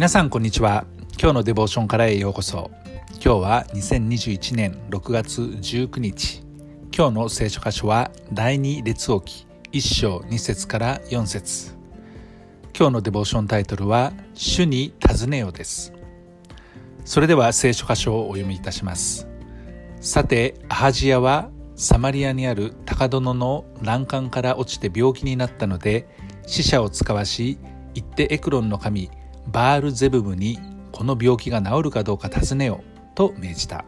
皆さんこんにちは。今日のデボーションからへようこそ。今日は2021年6月19日。今日の聖書箇所は第二列王記1章2節から4節。今日のデボーションタイトルは主に尋ねよです。それでは聖書箇所をお読みいたします。さてアハジヤはサマリアにある高殿の欄干から落ちて病気になったので死者を使わし行ってエクロンの神バールゼブブにこの病気が治るかどうか尋ねよと命じた。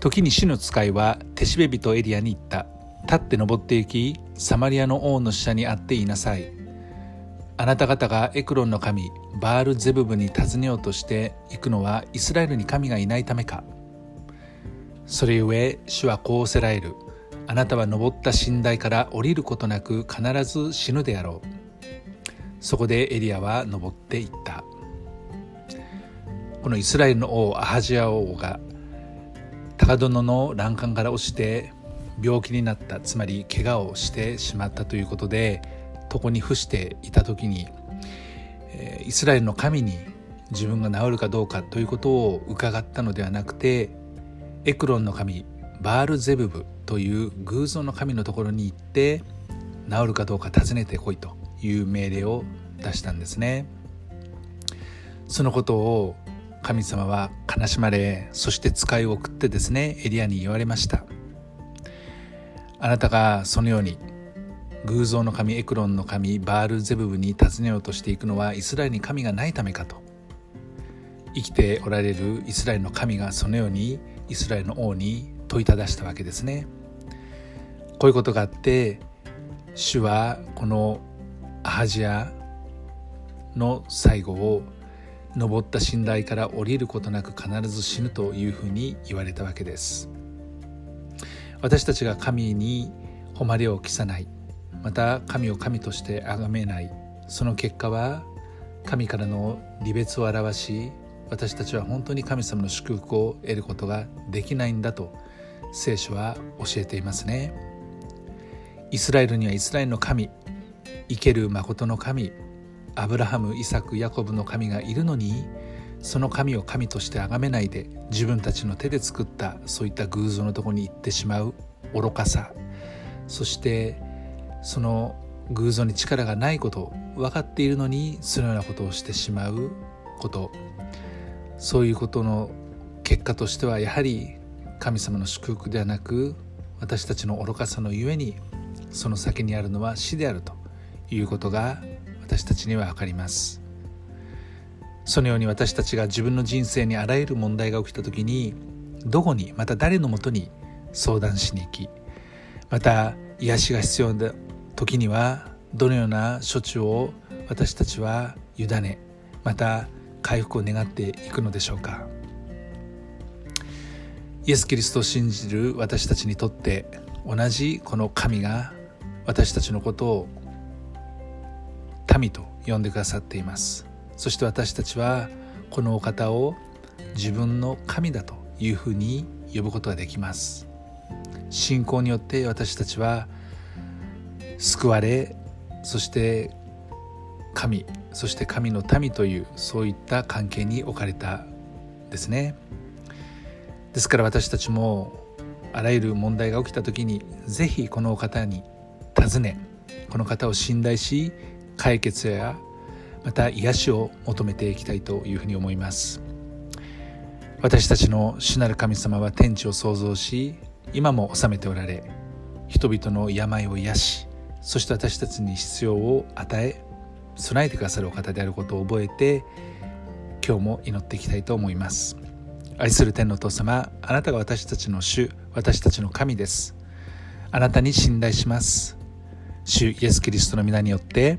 時に主の使いは手しべ人エリアに行った。立って登って行きサマリアの王の使者に会って言いなさい。あなた方がエクロンの神バールゼブブに尋ねようとして行くのはイスラエルに神がいないためか。それゆえ主はこうせられる。あなたは登った寝台から降りることなく必ず死ぬであろう。そこでエリアは登っていった。このイスラエルの王アハジア王が高殿の欄干から落ちて病気になった。つまり怪我をしてしまったということで床に伏していた時にイスラエルの神に自分が治るかどうかということを伺ったのではなくてエクロンの神バールゼブブという偶像の神のところに行って治るかどうか尋ねてこいと。いう命令を出したんですね。そのことを神様は悲しまれそして使いを送ってですねエリアに言われました。あなたがそのように偶像の神エクロンの神バールゼブブに尋ねようとしていくのはイスラエルに神がないためかと。生きておられるイスラエルの神がそのようにイスラエルの王に問いただしたわけですね。こういうことがあって主はこのアハジアの最後を登った寝台から降りることなく必ず死ぬというふうに言われたわけです。私たちが神に誉れを期さない。また神を神として崇めない。その結果は神からの離別を表し私たちは本当に神様の祝福を得ることができないんだと聖書は教えていますね。イスラエルにはイスラエルの神生ける誠の神アブラハムイサクヤコブの神がいるのにその神を神として崇めないで自分たちの手で作ったそういった偶像のとこに行ってしまう愚かさ。そしてその偶像に力がないこと分かっているのにそのようなことをしてしまうこと。そういうことの結果としてはやはり神様の祝福ではなく私たちの愚かさのゆえにその先にあるのは死であると。いうことが私たちには分かります。そのように私たちが自分の人生にあらゆる問題が起きた時にどこにまた誰のもとに相談しに行きまた癒しが必要な時にはどのような処置を私たちは委ねまた回復を願っていくのでしょうか。イエス・キリストを信じる私たちにとって同じこの神が私たちのことを神と呼んでくださっています。そして私たちはこのお方を自分の神だというふうに呼ぶことができます。信仰によって私たちは救われそして神そして神の民というそういった関係に置かれたですね。ですから私たちもあらゆる問題が起きた時に是非このお方に尋ねこの方を信頼し解決やまた癒しを求めていきたいというふうに思います。私たちの主なる神様は天地を創造し今も治めておられ人々の病を癒しそして私たちに必要を与え備えてくださるお方であることを覚えて今日も祈っていきたいと思います。愛する天の父様あなたが私たちの主私たちの神です。あなたに信頼します。主イエス・キリストの皆によって